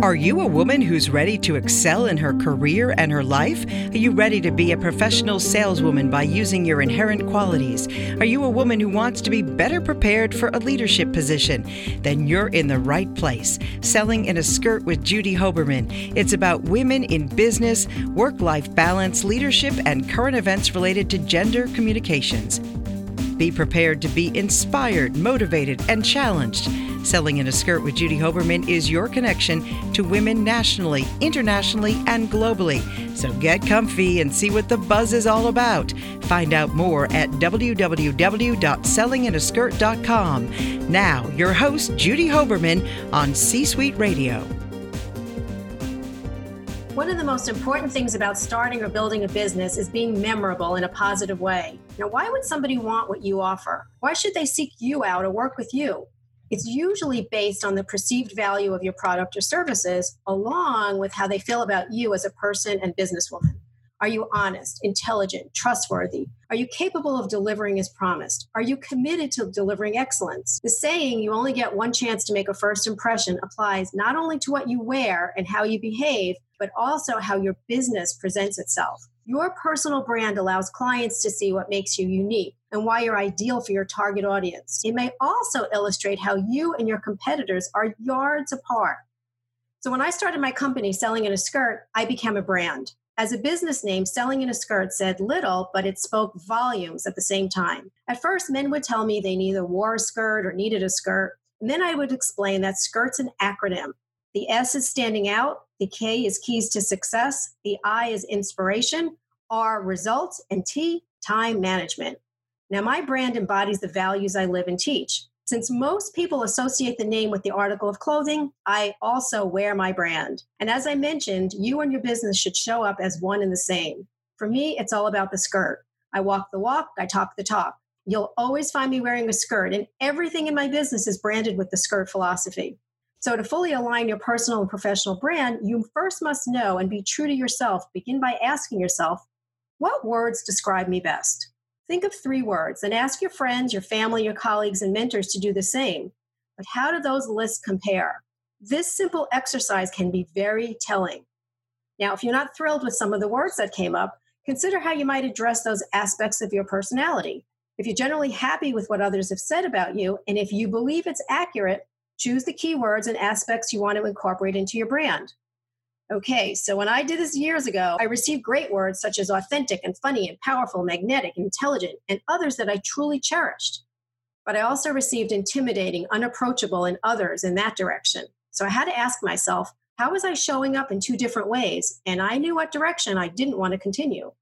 Are you a woman who's ready to excel in her career and her life? Are you ready to be a professional saleswoman by using your inherent qualities? Are you a woman who wants to be better prepared for a leadership position? Then you're in the right place. Selling in a Skirt with Judy Hoberman. It's about women in business, work life balance, leadership, and current events related to gender communications. Be prepared to be inspired, motivated, and challenged. Selling in a Skirt with Judy Hoberman is your connection to women nationally, internationally, and globally. So get comfy and see what the buzz is all about. Find out more at www.sellinginAskirt.com. Now, your host, Judy Hoberman on C Suite Radio. One of the most important things about starting or building a business is being memorable in a positive way. Now, why would somebody want what you offer? Why should they seek you out or work with you? It's usually based on the perceived value of your product or services, along with how they feel about you as a person and businesswoman. Are you honest, intelligent, trustworthy? Are you capable of delivering as promised? Are you committed to delivering excellence? The saying, you only get one chance to make a first impression, applies not only to what you wear and how you behave, but also how your business presents itself. Your personal brand allows clients to see what makes you unique and why you're ideal for your target audience. It may also illustrate how you and your competitors are yards apart. So, when I started my company selling in a skirt, I became a brand. As a business name, selling in a skirt said little, but it spoke volumes at the same time. At first, men would tell me they neither wore a skirt or needed a skirt. And then I would explain that skirt's an acronym. The S is standing out, the K is keys to success, the I is inspiration, R results, and T time management. Now, my brand embodies the values I live and teach. Since most people associate the name with the article of clothing, I also wear my brand. And as I mentioned, you and your business should show up as one and the same. For me, it's all about the skirt. I walk the walk, I talk the talk. You'll always find me wearing a skirt, and everything in my business is branded with the skirt philosophy. So, to fully align your personal and professional brand, you first must know and be true to yourself. Begin by asking yourself, what words describe me best? Think of three words and ask your friends, your family, your colleagues, and mentors to do the same. But how do those lists compare? This simple exercise can be very telling. Now, if you're not thrilled with some of the words that came up, consider how you might address those aspects of your personality. If you're generally happy with what others have said about you, and if you believe it's accurate, choose the keywords and aspects you want to incorporate into your brand. Okay, so when I did this years ago, I received great words such as authentic and funny and powerful, magnetic, intelligent, and others that I truly cherished. But I also received intimidating, unapproachable, and others in that direction. So I had to ask myself, how was I showing up in two different ways? And I knew what direction I didn't want to continue.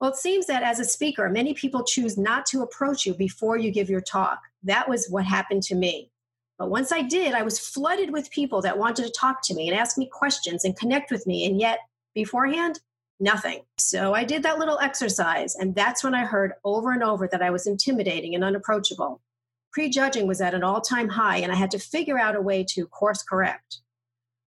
Well, it seems that as a speaker, many people choose not to approach you before you give your talk. That was what happened to me. But once I did, I was flooded with people that wanted to talk to me and ask me questions and connect with me. And yet, beforehand, nothing. So I did that little exercise. And that's when I heard over and over that I was intimidating and unapproachable. Prejudging was at an all time high, and I had to figure out a way to course correct.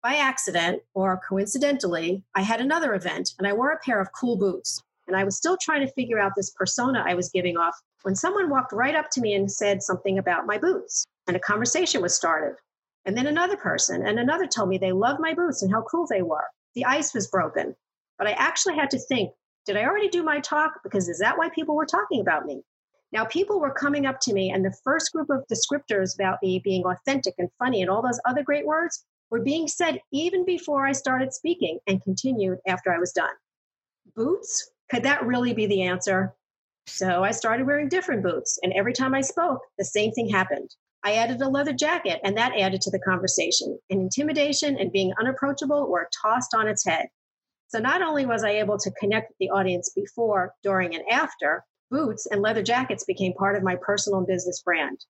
By accident, or coincidentally, I had another event and I wore a pair of cool boots. And I was still trying to figure out this persona I was giving off when someone walked right up to me and said something about my boots. And a conversation was started. And then another person and another told me they loved my boots and how cool they were. The ice was broken. But I actually had to think did I already do my talk? Because is that why people were talking about me? Now, people were coming up to me, and the first group of descriptors about me being authentic and funny and all those other great words were being said even before I started speaking and continued after I was done. Boots? Could that really be the answer? So I started wearing different boots, and every time I spoke, the same thing happened. I added a leather jacket, and that added to the conversation. And intimidation and being unapproachable were tossed on its head. So not only was I able to connect with the audience before, during, and after, boots and leather jackets became part of my personal and business brand.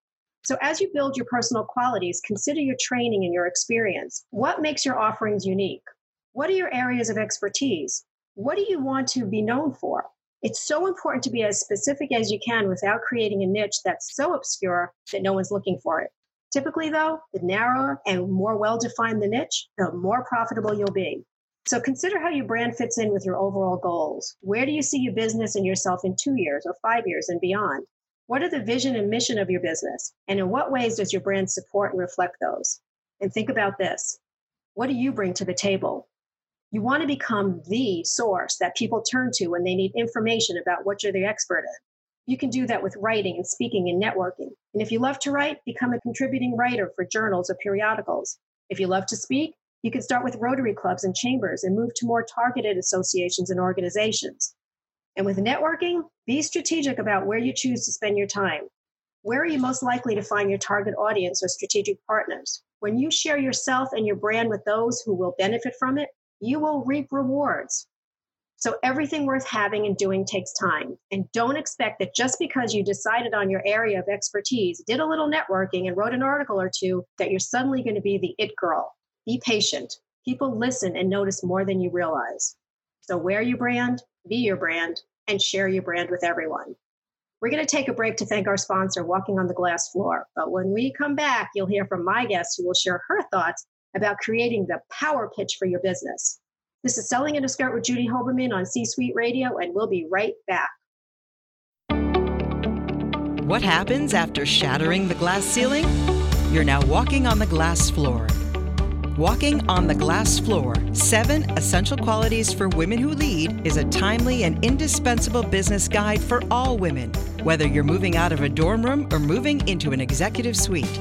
So, as you build your personal qualities, consider your training and your experience. What makes your offerings unique? What are your areas of expertise? What do you want to be known for? It's so important to be as specific as you can without creating a niche that's so obscure that no one's looking for it. Typically, though, the narrower and more well defined the niche, the more profitable you'll be. So consider how your brand fits in with your overall goals. Where do you see your business and yourself in two years or five years and beyond? What are the vision and mission of your business? And in what ways does your brand support and reflect those? And think about this what do you bring to the table? You want to become the source that people turn to when they need information about what you're the expert in. You can do that with writing and speaking and networking. And if you love to write, become a contributing writer for journals or periodicals. If you love to speak, you can start with Rotary clubs and chambers and move to more targeted associations and organizations. And with networking, be strategic about where you choose to spend your time. Where are you most likely to find your target audience or strategic partners? When you share yourself and your brand with those who will benefit from it, you will reap rewards. So, everything worth having and doing takes time. And don't expect that just because you decided on your area of expertise, did a little networking, and wrote an article or two, that you're suddenly going to be the it girl. Be patient. People listen and notice more than you realize. So, wear your brand, be your brand, and share your brand with everyone. We're going to take a break to thank our sponsor, Walking on the Glass Floor. But when we come back, you'll hear from my guest who will share her thoughts about creating the power pitch for your business. This is Selling in a Skirt with Judy Hoberman on C Suite Radio, and we'll be right back. What happens after shattering the glass ceiling? You're now walking on the glass floor. Walking on the Glass Floor Seven Essential Qualities for Women Who Lead is a timely and indispensable business guide for all women, whether you're moving out of a dorm room or moving into an executive suite.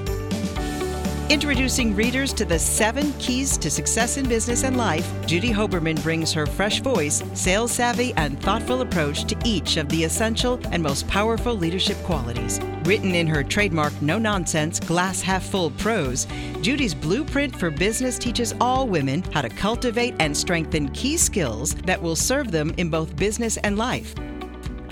Introducing readers to the seven keys to success in business and life, Judy Hoberman brings her fresh voice, sales savvy, and thoughtful approach to each of the essential and most powerful leadership qualities. Written in her trademark no nonsense, glass half full prose, Judy's blueprint for business teaches all women how to cultivate and strengthen key skills that will serve them in both business and life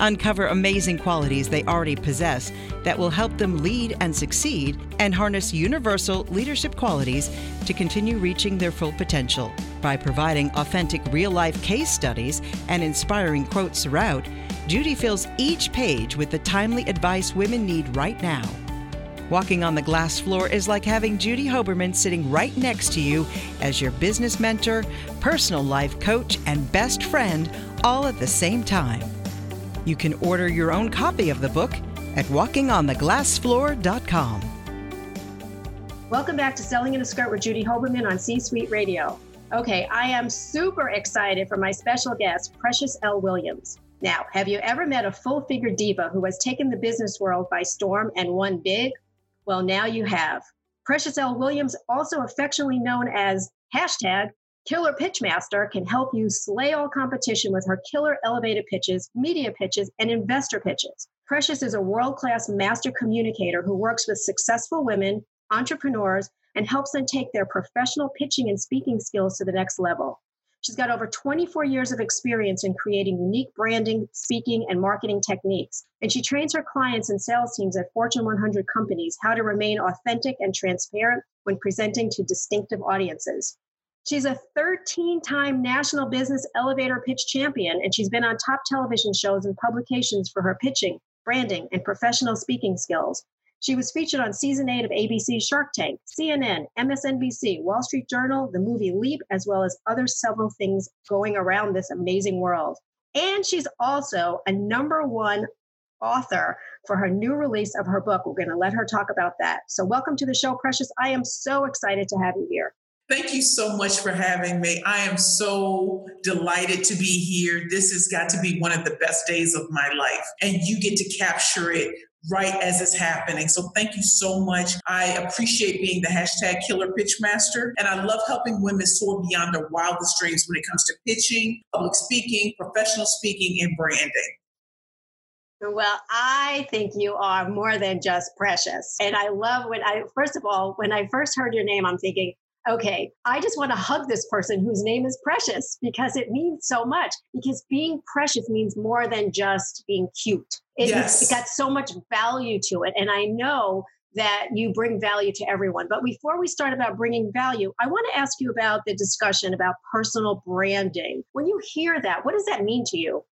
uncover amazing qualities they already possess that will help them lead and succeed, and harness universal leadership qualities to continue reaching their full potential. By providing authentic real life case studies and inspiring quotes throughout, Judy fills each page with the timely advice women need right now. Walking on the glass floor is like having Judy Hoberman sitting right next to you as your business mentor, personal life coach, and best friend all at the same time. You can order your own copy of the book at walkingontheglassfloor.com. Welcome back to Selling in a Skirt with Judy Hoberman on C Suite Radio. Okay, I am super excited for my special guest, Precious L. Williams. Now, have you ever met a full figure diva who has taken the business world by storm and won big? Well, now you have. Precious L. Williams, also affectionately known as hashtag Killer Pitchmaster can help you slay all competition with her killer elevated pitches, media pitches, and investor pitches. Precious is a world class master communicator who works with successful women, entrepreneurs, and helps them take their professional pitching and speaking skills to the next level. She's got over 24 years of experience in creating unique branding, speaking, and marketing techniques. And she trains her clients and sales teams at Fortune 100 companies how to remain authentic and transparent when presenting to distinctive audiences. She's a 13 time National Business Elevator Pitch Champion, and she's been on top television shows and publications for her pitching, branding, and professional speaking skills. She was featured on season eight of ABC's Shark Tank, CNN, MSNBC, Wall Street Journal, the movie Leap, as well as other several things going around this amazing world. And she's also a number one author for her new release of her book. We're going to let her talk about that. So, welcome to the show, Precious. I am so excited to have you here. Thank you so much for having me. I am so delighted to be here. This has got to be one of the best days of my life, and you get to capture it right as it's happening. So thank you so much. I appreciate being the hashtag killer pitch master, and I love helping women soar beyond their wildest dreams when it comes to pitching, public speaking, professional speaking, and branding. Well, I think you are more than just precious. And I love when I, first of all, when I first heard your name, I'm thinking, okay, I just want to hug this person whose name is Precious because it means so much. Because being precious means more than just being cute. It, yes. it got so much value to it. And I know that you bring value to everyone. But before we start about bringing value, I want to ask you about the discussion about personal branding. When you hear that, what does that mean to you?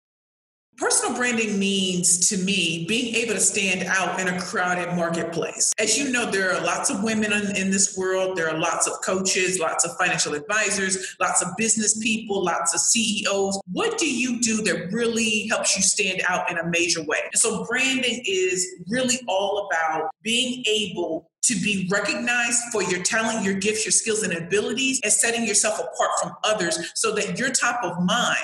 Personal branding means to me being able to stand out in a crowded marketplace. As you know, there are lots of women in, in, this world. There are lots of coaches, lots of financial advisors, lots of business people, lots of CEOs. What do you do that really helps you stand out in a major way? And so, branding is really all about being able to be recognized for your talent, your gifts, your skills, and abilities, and setting yourself apart from others so that you're top of mind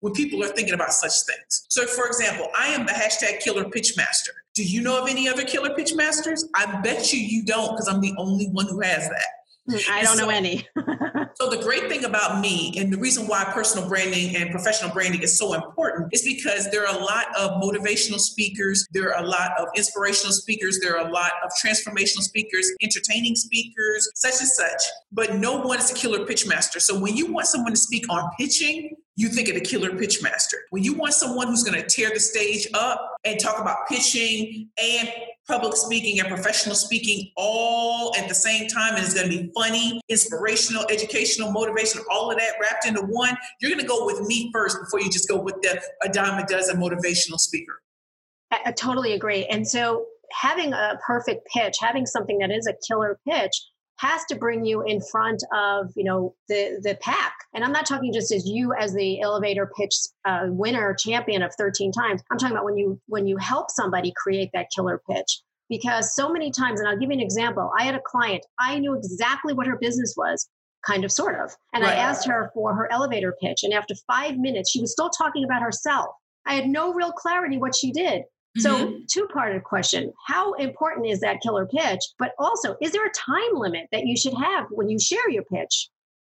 when people are thinking about such things. So, for example, I am the hashtag killer pitch master. Do you know of any other killer pitch masters? I bet you you don't because I'm the only one who has that. Hmm, I don't so, know any. so the great thing about me and the reason why personal branding and professional branding is so important is because there are a lot of motivational speakers, there are a lot of inspirational speakers, there are a lot of transformational speakers, entertaining speakers, such and such, but no one is a killer pitch master. So when you want someone to speak on pitching, you think of the killer pitch master. When you want someone who's going to tear the stage up and talk about pitching and public speaking and professional speaking all at the same time, and it's going to be funny, inspirational, educational, motivational, all of that wrapped into one, you're going to go with me first before you just go with the a dime a dozen motivational speaker. I, I totally agree. And so having a perfect pitch, having something that is a killer pitch, has to bring you in front of you know the the pack. And i'm not talking just as you as the elevator pitch uh, winner champion of 13 times. I'm talking about when you when you help somebody create that killer pitch. Because so many times and i'll give you an example i had a client i knew exactly what her business was kind of sort of. And right. i asked her for her elevator pitch and after five minutes she was still talking about herself. I had no real clarity what she did so, mm-hmm. two parted question How important is that killer pitch? But also, is there a time limit that you should have when you share your pitch?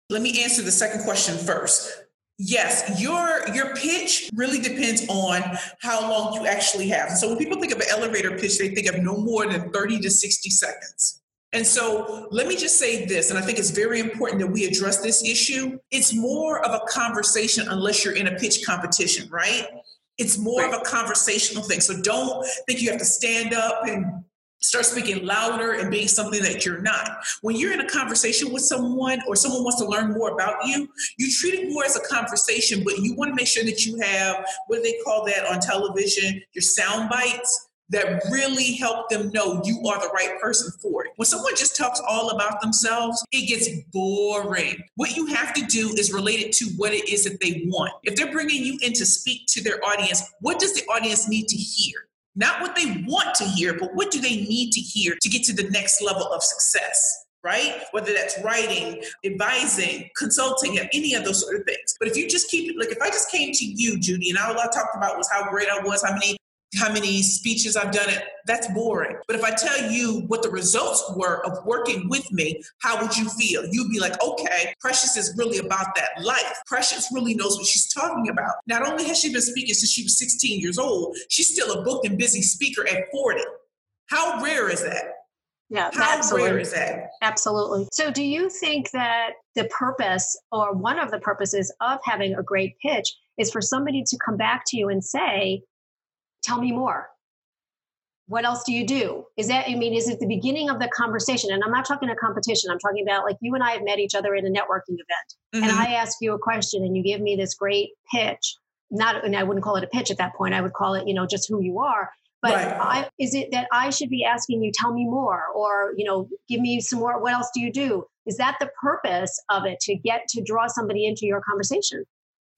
Let me answer the second question first. Yes, your your pitch really depends on how long you actually have. So when people think of an elevator pitch, they think of no more than 30 to 60 seconds. And so let me just say this, and I think it's very important that we address this issue. It's more of a conversation unless you're in a pitch competition, right? It's more right. of a conversational thing. So don't think you have to stand up and start speaking louder and being something that you're not. When you're in a conversation with someone or someone wants to learn more about you, you treat it more as a conversation, but you want to make sure that you have what do they call that on television? Your sound bites that really help them know you are the right person for it. When someone just talks all about themselves, it gets boring. What you have to do is relate it to what it is that they want. If they're bringing you in to speak to their audience, what does the audience need to hear? Not what they want to hear, but what do they need to hear to get to the next level of success? right? Whether that's writing, advising, consulting, any of those sort of things. But if you just keep it, like if I just came to you, Judy, and all I talked about was how great I was, how many how many speeches I've done it, that's boring. But if I tell you what the results were of working with me, how would you feel? You'd be like, okay, Precious is really about that life. Precious really knows what she's talking about. Not only has she been speaking since she was 16 years old, she's still a booked and busy speaker at 40. How rare is that? Yeah, How absolutely. rare is that? Absolutely. So, do you think that the purpose or one of the purposes of having a great pitch is for somebody to come back to you and say, tell me more what else do you do is that i mean is it the beginning of the conversation and i'm not talking a competition i'm talking about like you and i have met each other in a networking event mm-hmm. and i ask you a question and you give me this great pitch not and i wouldn't call it a pitch at that point i would call it you know just who you are But Right. I, is it that I should be asking you, tell me more, or you know, give me some more? What else do you do? Is that the purpose of it to get to draw somebody into your conversation?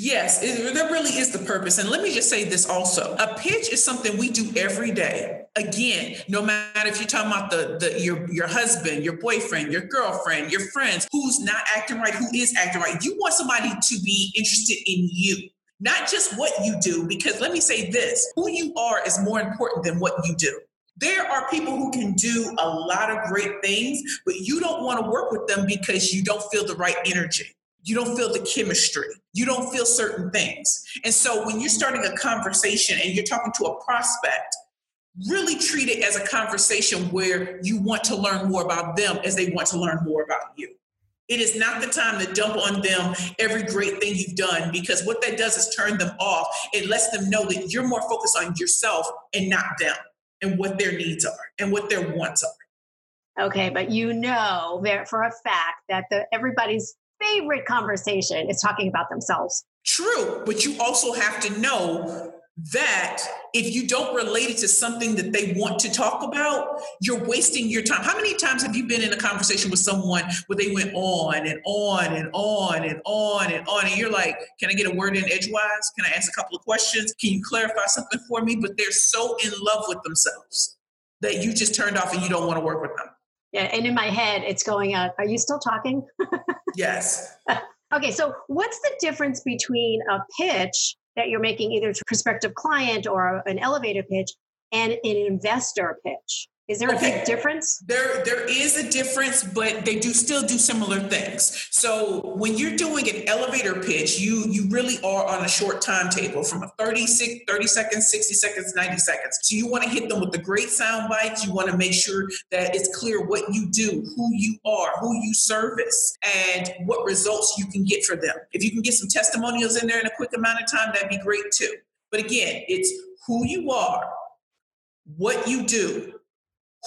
Yes, it, that really is the purpose. And let me just say this also. A pitch is something we do every day. Again, no matter if you're talking about the, the your your husband, your boyfriend, your girlfriend, your friends, who's not acting right, who is acting right. You want somebody to be interested in you. Not just what you do, because let me say this who you are is more important than what you do. There are people who can do a lot of great things, but you don't want to work with them because you don't feel the right energy you don't feel the chemistry. You don't feel certain things. And so when you're starting a conversation and you're talking to a prospect really treat it as a conversation where you want to learn more about them as they want to learn more about you. It is not the time to dump on them every great thing you've done because what that does is turn them off. It lets them know that you're more focused on yourself and not them and what their needs are and what their wants are. Okay, but you know there for a fact that the everybody's favorite conversation is talking about themselves. True, but you also have to know that if you don't relate it to something that they want to talk about, you're wasting your time. How many times have you been in a conversation with someone where they went on and on and on and on and on, and you're like, "Can I get a word in edgewise? Can I ask a couple of questions? Can you clarify something for me?" But they're so in love with themselves that you just turned off and you don't want to work with them. Yeah, and in my head it's going out, are you still talking? Yes. Okay, so what's the difference between a pitch that you're making either to a prospective client or an elevator pitch and an investor pitch? Is there a big difference? There, there is a difference, but they do still do similar things. So when you're doing an elevator pitch, you you really are on a short timetable from a 30, sec- 30 seconds, 60 seconds, 90 seconds. So you want to hit them with the great sound bites. You want to make sure that it's clear what you do, who you are, who you service, and what results you can get for them. If you can get some testimonials in there in a quick amount of time, that'd be great too. But again, it's who you are, what you do,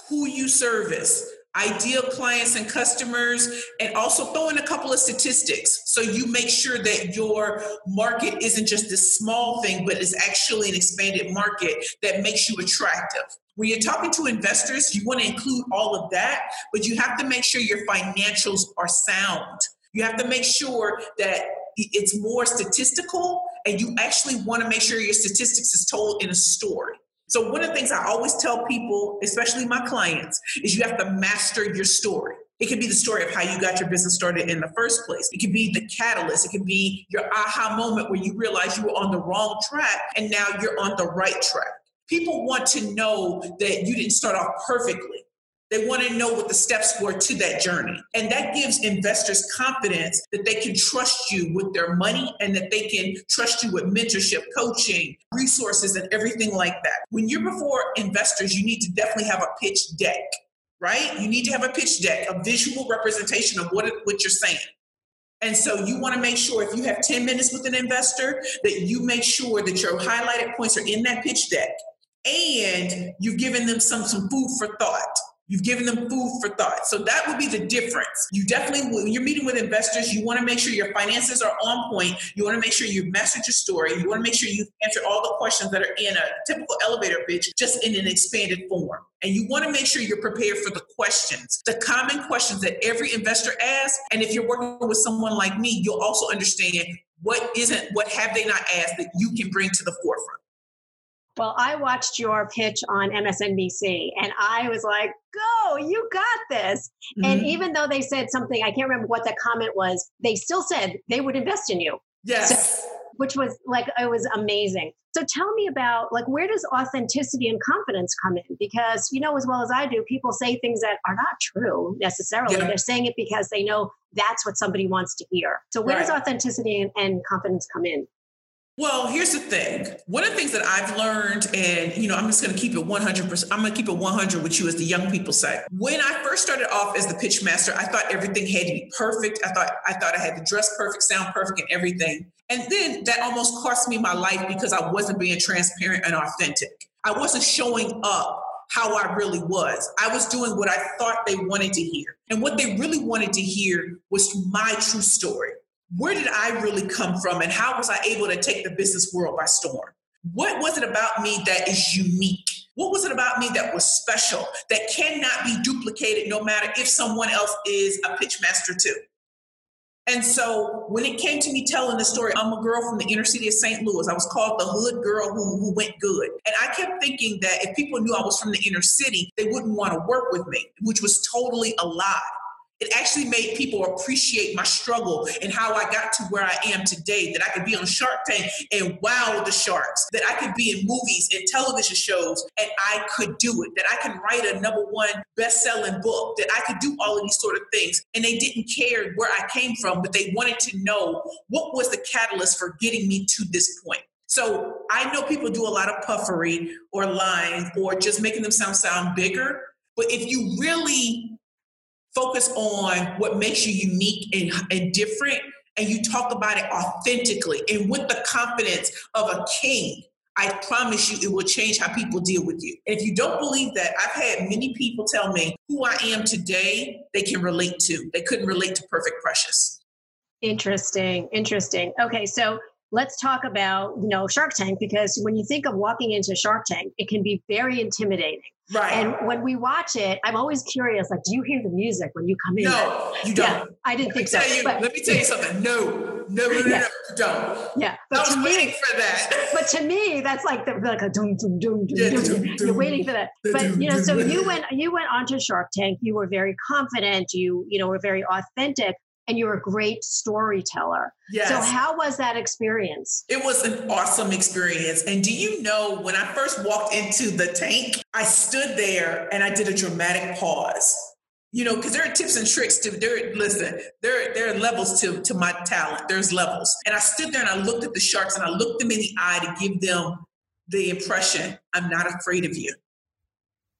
who you service, ideal clients and customers, and also throw in a couple of statistics so you make sure that your market isn't just this small thing, but is actually an expanded market that makes you attractive. When you're talking to investors, you want to include all of that, but you have to make sure your financials are sound. You have to make sure that it's more statistical, and you actually want to make sure your statistics is told in a story. So, one of the things I always tell people, especially my clients, is you have to master your story. It could be the story of how you got your business started in the first place. It could be the catalyst. It could be your aha moment where you realize you were on the wrong track and now you're on the right track. People want to know that you didn't start off perfectly. They want to know what the steps were to that journey. And that gives investors confidence that they can trust you with their money and that they can trust you with mentorship, coaching, resources, and everything like that. When you're before investors, you need to definitely have a pitch deck, right? You need to have a pitch deck, a visual representation of what, what you're saying. And so you want to make sure if you have 10 minutes with an investor that you make sure that your highlighted points are in that pitch deck and you've given them some some food for thought. You've given them food for thought. So that would be the difference. You definitely, when you're meeting with investors, you want to make sure your finances are on point. You want to make sure you've mastered your story. You want to make sure you answer all the questions that are in a typical elevator pitch, just in an expanded form. And you want to make sure you're prepared for the questions, the common questions that every investor asks. And if you're working with someone like me, you'll also understand what isn't, what have they not asked that you can bring to the forefront. Well, I watched your pitch on MSNBC and I was like, go, you got this. And Mhm. even though they said something, I can't remember what that comment was, they still said they would invest in you, yes. which was like, it was amazing. So tell me about like, where does authenticity and confidence come in? Because you know as well as I do, people say things that are not true necessarily. Yeah. They're saying it because they know that's what somebody wants to hear. So where does authenticity and, and confidence come in? Well, here's the thing. One of the things that I've learned, and you know, I'm just going to keep it 100%. I'm going to keep it 100 with you, as the young people say. When I first started off as the pitch master, I thought everything had to be perfect. I thought I thought I had to dress perfect, sound perfect, and everything. And then that almost cost me my life because I wasn't being transparent and authentic. I wasn't showing up how I really was. I was doing what I thought they wanted to hear. And what they really wanted to hear was my true story. Where did I really come from and how was I able to take the business world by storm? What was it about me that is unique What was it about me that was special, that cannot be duplicated no matter if someone else is a pitch master too? And so when it came to me telling the story, I'm a girl from the inner city of St. Louis. I was called the hood girl who, who went good. And I kept thinking that if people knew I was from the inner city, they wouldn't want to work with me, which was totally a lie. It actually made people appreciate my struggle and how I got to where I am today. That I could be on Shark Tank and wow the sharks. That I could be in movies and television shows and I could do it. That I can write a number one best-selling book. That I could do all of these sort of things. And they didn't care where I came from, but they wanted to know what was the catalyst for getting me to this point. So I know people do a lot of puffery or lying or just making themselves sound bigger. But if you really focus on what makes you unique and, and different, and you talk about it authentically and with the confidence of a king. I promise you, it will change how people deal with you. And if you don't believe that, I've had many people tell me who I am today, they can relate to. They couldn't relate to Perfect Precious. Interesting. Interesting. Okay. So let's talk about, you know, Shark Tank, because when you think of walking into Shark Tank, it can be very intimidating. Right. And when we watch it, I'm always curious. Like, do you hear the music when you come in? No, you don't. Yeah, I didn't think so. You, but, let me tell you something. No, no, no, no, Yeah. no, you don't. yeah, I was to waiting me, for that. but to me, that's like the like a doom doom doom doom. Yeah, doom. doom, You're waiting for that. But doom, you know, so doom. you went you went onto Shark Tank. You were very confident. You you know were very authentic, and you're a great storyteller. Yes. So how was that experience? It was an awesome experience. And do you know, when I first walked into the tank, I stood there and I did a dramatic pause. You know, because there are tips and tricks to there. Listen, there there are levels to to my talent. There's levels, and I stood there and I looked at the sharks and I looked them in the eye to give them the impression I'm not afraid of you.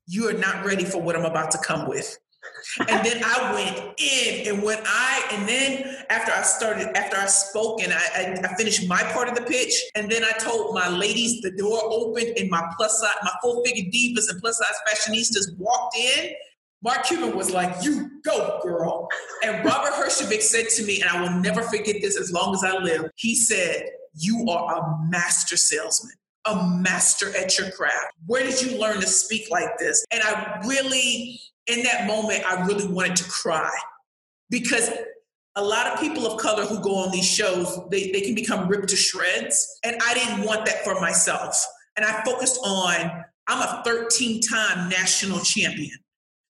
You are not ready for what I'm about to come with. And then I went in, and when I and then after I started, after I spoke and I, I, I finished my part of the pitch, and then I told my ladies the door opened, and my plus size, my full figure divas and plus size fashionistas walked in. Mark Cuban was like, "You go, girl." And Robert Herjavec said to me, and I will never forget this as long as I live. He said, "You are a master salesman." A master at your craft. Where did you learn to speak like this? And I really, in that moment, I really wanted to cry because a lot of people of color who go on these shows, they, they can become ripped to shreds. And I didn't want that for myself. And I focused on, I'm a 13 time national champion.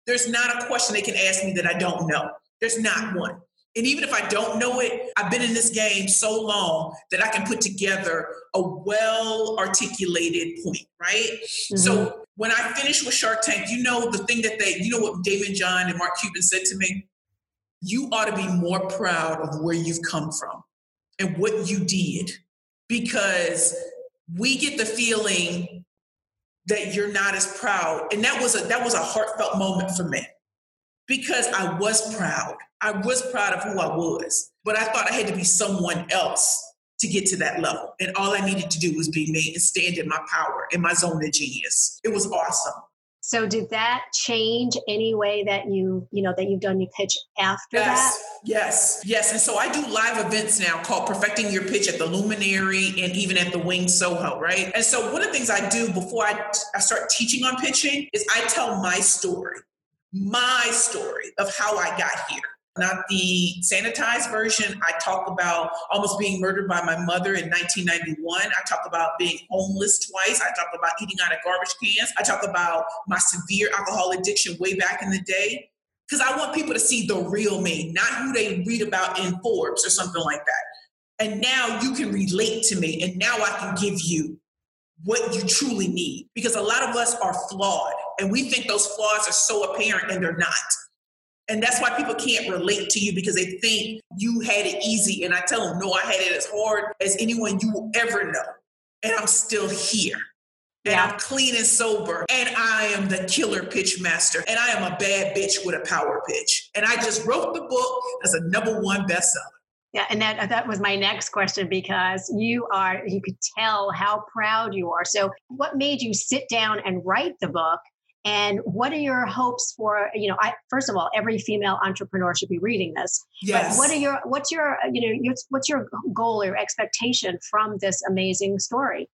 There's not a question they can ask me that I don't know. There's not one. And even if I don't know it, I've been in this game so long that I can put together a well articulated point, right? So mm-hmm. when I finished with Shark Tank, you know the thing that they, you know what Daymond John and Mark Cuban said to me? You ought to be more proud of where you've come from and what you did because we get the feeling that you're not as proud. And that was a that was a heartfelt moment for me because I was proud. I was proud of who I was, but I thought I had to be someone else to get to that level. And all I needed to do was be me and stand in my power, in my zone of genius. It was awesome. So did that change any way that you you know that you've done your pitch after that? Yes, yes, yes. And so I do live events now called Perfecting Your Pitch at the Luminary and even at the Wing Soho, right? And so one of the things I do before I, I start teaching on pitching is I tell my story, my story of how I got here. Not the sanitized version. I talk about almost being murdered by my mother in 1991. I talk about being homeless twice. I talk about eating out of garbage cans. I talk about my severe alcohol addiction way back in the day because I want people to see the real me, not who they read about in Forbes or something like that. And now you can relate to me, and now I can give you what you truly need because a lot of us are flawed and we think those flaws are so apparent and they're not. And that's why people can't relate to you because they think you had it easy. And I tell them, no, I had it as hard as anyone you will ever know. And I'm still here. And Yeah. I'm clean and sober. And I am the killer pitch master. And I am a bad bitch with a power pitch. And I just wrote the book as a number one bestseller. Yeah, and that uh, that was my next question because you are you could tell how proud you are. So, what made you sit down and write the book? And what are your hopes for? You know, I first of all, every female entrepreneur should be reading this. Yes. But what are your what's your uh, you know your, what's your goal or expectation from this amazing story?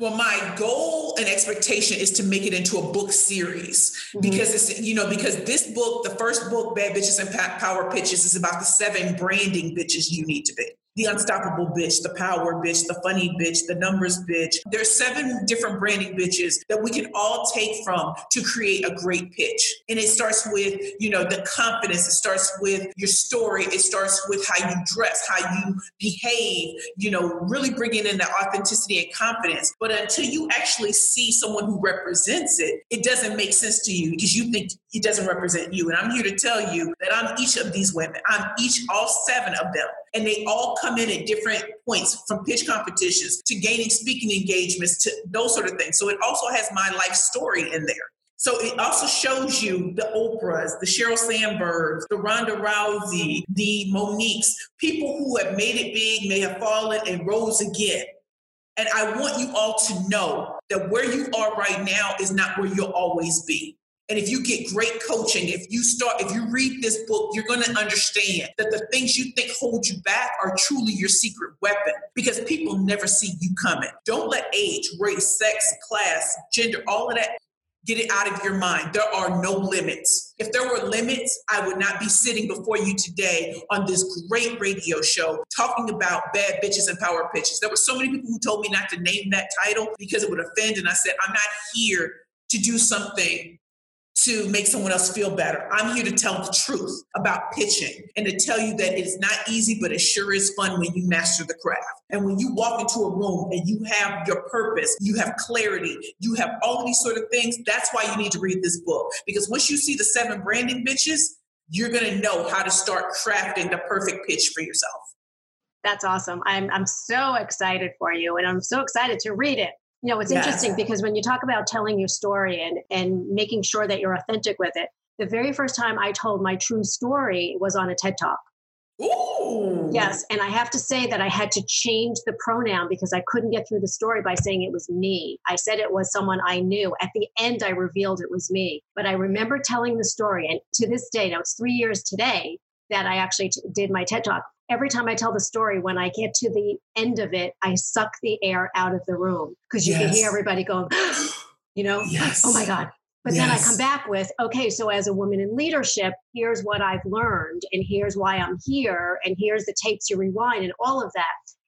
Well, my goal and expectation is to make it into a book series mm-hmm. because it's, you know, because this book, the first book, Bad Bitches and Power Pitches, is about the seven branding bitches you need to be the unstoppable bitch, the power bitch, the funny bitch, the numbers bitch. There's seven different branding bitches that we can all take from to create a great pitch. And it starts with, you know, the confidence. It starts with your story. It starts with how you dress, how you behave, you know, really bringing in the authenticity and confidence. But until you actually see someone who represents it, it doesn't make sense to you because you think it doesn't represent you. And I'm here to tell you that I'm each of these women. I'm each, all seven of them. And they all come in at different points from pitch competitions to gaining speaking engagements to those sort of things. So it also has my life story in there. So it also shows you the Oprahs, the Sheryl Sandbergs, the Ronda Rousey, the Moniques, people who have made it big, may have fallen and rose again. And I want you all to know that where you are right now is not where you'll always be. And if you get great coaching, if you start, if you read this book, you're going to understand that the things you think hold you back are truly your secret weapon because people never see you coming. Don't let age, race, sex, class, gender, all of that get it out of your mind. There are no limits. If there were limits, I would not be sitting before you today on this great radio show talking about bad bitches and power pitches. There were so many people who told me not to name that title because it would offend. And I said, I'm not here to do something to make someone else feel better. I'm here to tell the truth about pitching and to tell you that it's not easy, but it sure is fun when you master the craft. And when you walk into a room and you have your purpose, you have clarity, you have all these sort of things, that's why you need to read this book. Because once you see the seven branding bitches, you're going to know how to start crafting the perfect pitch for yourself. That's awesome. I'm, I'm so excited for you and I'm so excited to read it. You know, it's yes. interesting because when you talk about telling your story and, and making sure that you're authentic with it, the very first time I told my true story was on a TED Talk. Ooh. Yes, and I have to say that I had to change the pronoun because I couldn't get through the story by saying it was me. I said it was someone I knew. At the end, I revealed it was me. But I remember telling the story, and to this day, now it's three years today that I actually t- did my TED Talk every time I tell the story, when I get to the end of it, I suck the air out of the room because you yes. can hear everybody going, you know, yes. oh my God. But yes. then I come back with, okay, so as a woman in leadership, here's what I've learned, and here's why I'm here, and here's the tapes you rewind, and all of that.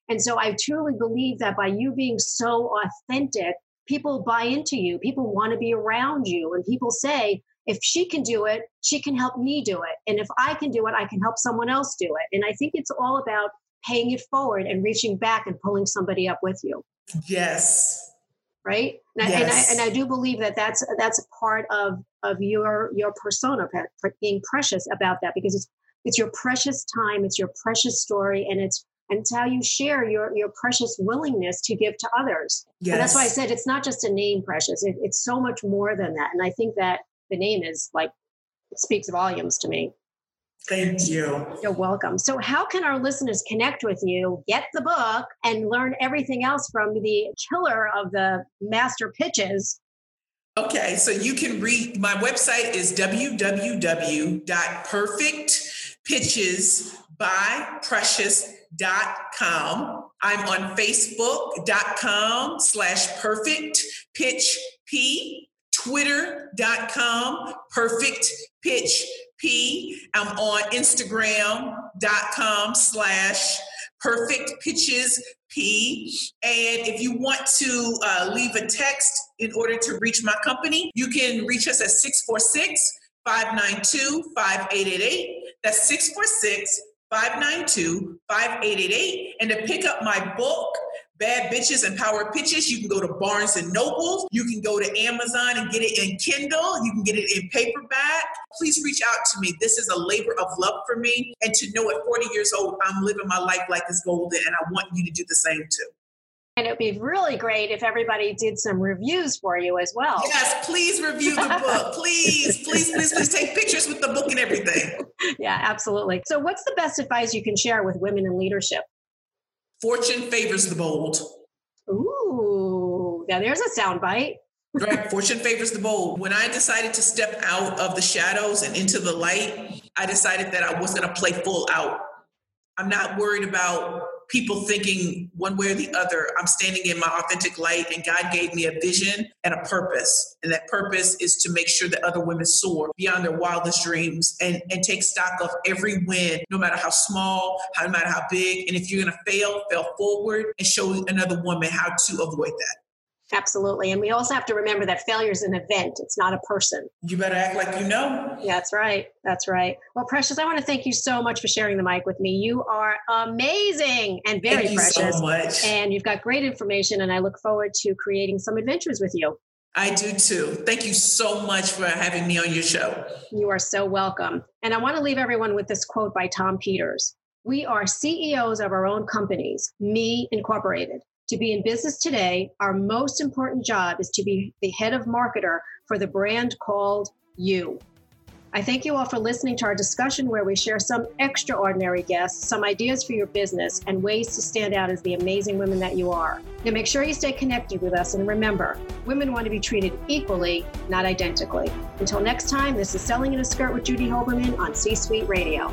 And so I truly believe that by you being so authentic, people buy into you, people want to be around you, and people say, if she can do it, she can help me do it. And if I can do it, I can help someone else do it. And I think it's all about paying it forward and reaching back and pulling somebody up with you. Yes. Right. And, yes. I, and, I, and I do believe that that's that's a part of of your your persona being precious about that because it's it's your precious time, it's your precious story, and it's and it's how you share your your precious willingness to give to others. Yes. And that's why I said it's not just a name, precious. It, it's so much more than that. And I think that the name is like speaks volumes to me. Thank you. You're welcome. So, how can our listeners connect with you, get the book, and learn everything else from the killer of the master pitches? Okay, so you can read my website is www.perfectpitchesbyprecious.com. I'm on facebook.com slash perfect pitch p twitter.com, perfect pitch P. I'm on Instagram.com slash perfect pitches P. And if you want to uh, leave a text in order to reach my company, you can reach us at 646 592 5888. That's 646 592 5888. And to pick up my book, Bad Bitches and Power Pitches, you can go to Barnes and Nobles. You can go to Amazon and get it in Kindle. You can get it in paperback. Please reach out to me. This is a labor of love for me. And to know at 40 years old, I'm living my life like it's golden, and I want you to do the same too. And it would be really great if everybody did some reviews for you as well. Yes, please review the book. please, please, please, please take pictures with the book and everything. Yeah, absolutely. So, what's the best advice you can share with women in leadership? Fortune favors the bold. Ooh, now there's a soundbite. right. Fortune favors the bold. When I decided to step out of the shadows and into the light, I decided that I was going to play full out. I'm not worried about people thinking one way or the other. I'm standing in my authentic light, and God gave me a vision and a purpose. And that purpose is to make sure that other women soar beyond their wildest dreams and, and take stock of every win, no matter how small, no matter how big. And if you're going to fail, fail forward and show another woman how to avoid that. Absolutely. And we also have to remember that failure is an event, it's not a person. You better act like you know. That's right. That's right. Well, Precious, I want to thank you so much for sharing the mic with me. You are amazing and very thank precious. so much. And you've got great information, and I look forward to creating some adventures with you. I do too. Thank you so much for having me on your show. You are so welcome. And I want to leave everyone with this quote by Tom Peters. We are CEOs of our own companies, me incorporated. To be in business today, our most important job is to be the head of marketer for the brand called you. I thank you all for listening to our discussion where we share some extraordinary guests, some ideas for your business, and ways to stand out as the amazing women that you are. Now, make sure you stay connected with us and remember, women want to be treated equally, not identically. Until next time, this is Selling in a Skirt with Judy Hoberman on C Suite Radio.